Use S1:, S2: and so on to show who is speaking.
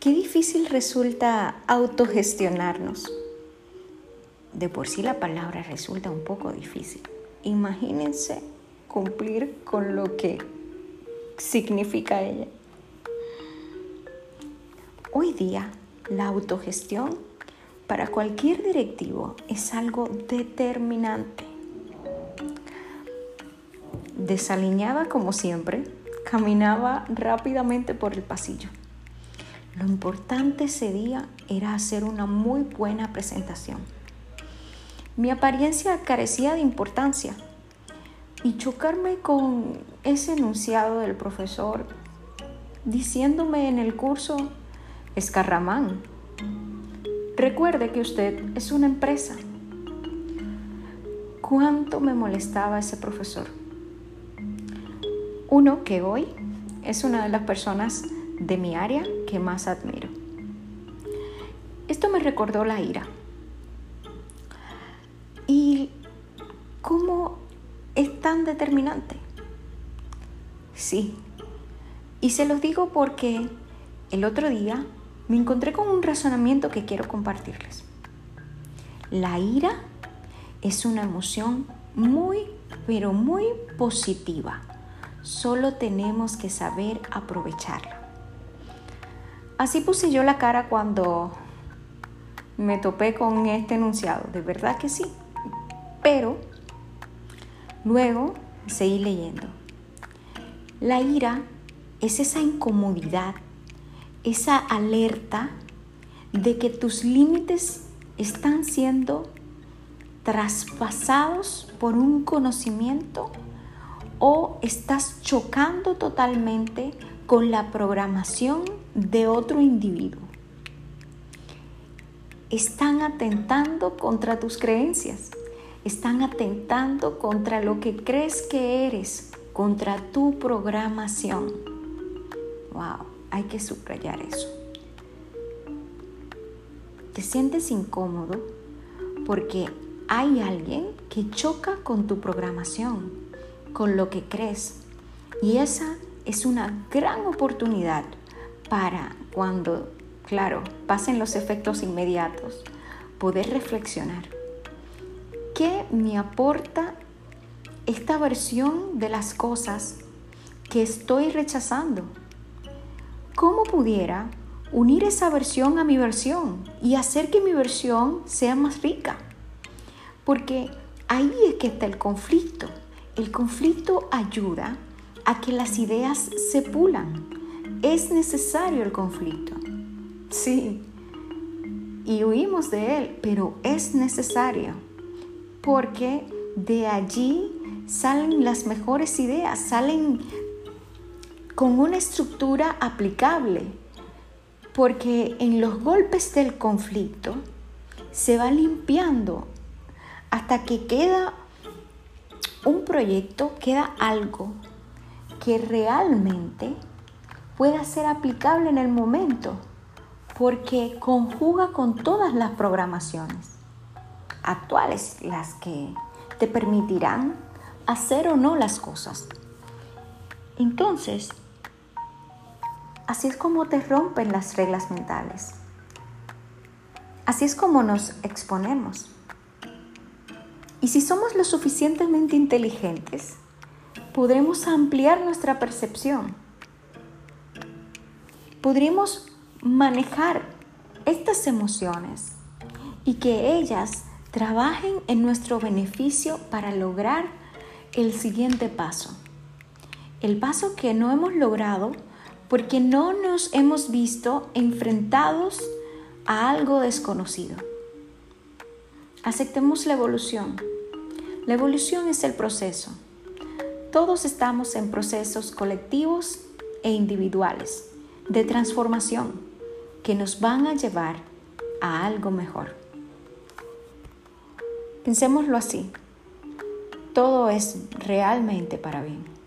S1: qué difícil resulta autogestionarnos. De por sí la palabra resulta un poco difícil. Imagínense cumplir con lo que significa ella. Hoy día, la autogestión para cualquier directivo es algo determinante. Desaliñada como siempre, caminaba rápidamente por el pasillo. Lo importante ese día era hacer una muy buena presentación. Mi apariencia carecía de importancia y chocarme con ese enunciado del profesor diciéndome en el curso, escarramán, recuerde que usted es una empresa. ¿Cuánto me molestaba ese profesor? Uno que hoy es una de las personas de mi área que más admiro. Esto me recordó la ira. ¿Y cómo es tan determinante? Sí. Y se los digo porque el otro día me encontré con un razonamiento que quiero compartirles. La ira es una emoción muy, pero muy positiva. Solo tenemos que saber aprovecharla. Así puse yo la cara cuando me topé con este enunciado, de verdad que sí. Pero luego seguí leyendo. La ira es esa incomodidad, esa alerta de que tus límites están siendo traspasados por un conocimiento o estás chocando totalmente con la programación de otro individuo. Están atentando contra tus creencias, están atentando contra lo que crees que eres, contra tu programación. Wow, hay que subrayar eso. Te sientes incómodo porque hay alguien que choca con tu programación, con lo que crees. Y esa es una gran oportunidad para cuando, claro, pasen los efectos inmediatos, poder reflexionar. ¿Qué me aporta esta versión de las cosas que estoy rechazando? ¿Cómo pudiera unir esa versión a mi versión y hacer que mi versión sea más rica? Porque ahí es que está el conflicto. El conflicto ayuda a que las ideas se pulan. Es necesario el conflicto. Sí. Y huimos de él, pero es necesario. Porque de allí salen las mejores ideas, salen con una estructura aplicable. Porque en los golpes del conflicto se va limpiando hasta que queda un proyecto, queda algo que realmente pueda ser aplicable en el momento, porque conjuga con todas las programaciones actuales, las que te permitirán hacer o no las cosas. Entonces, así es como te rompen las reglas mentales. Así es como nos exponemos. Y si somos lo suficientemente inteligentes, podremos ampliar nuestra percepción. Podremos manejar estas emociones y que ellas trabajen en nuestro beneficio para lograr el siguiente paso. El paso que no hemos logrado porque no nos hemos visto enfrentados a algo desconocido. Aceptemos la evolución. La evolución es el proceso todos estamos en procesos colectivos e individuales de transformación que nos van a llevar a algo mejor. Pensémoslo así, todo es realmente para bien.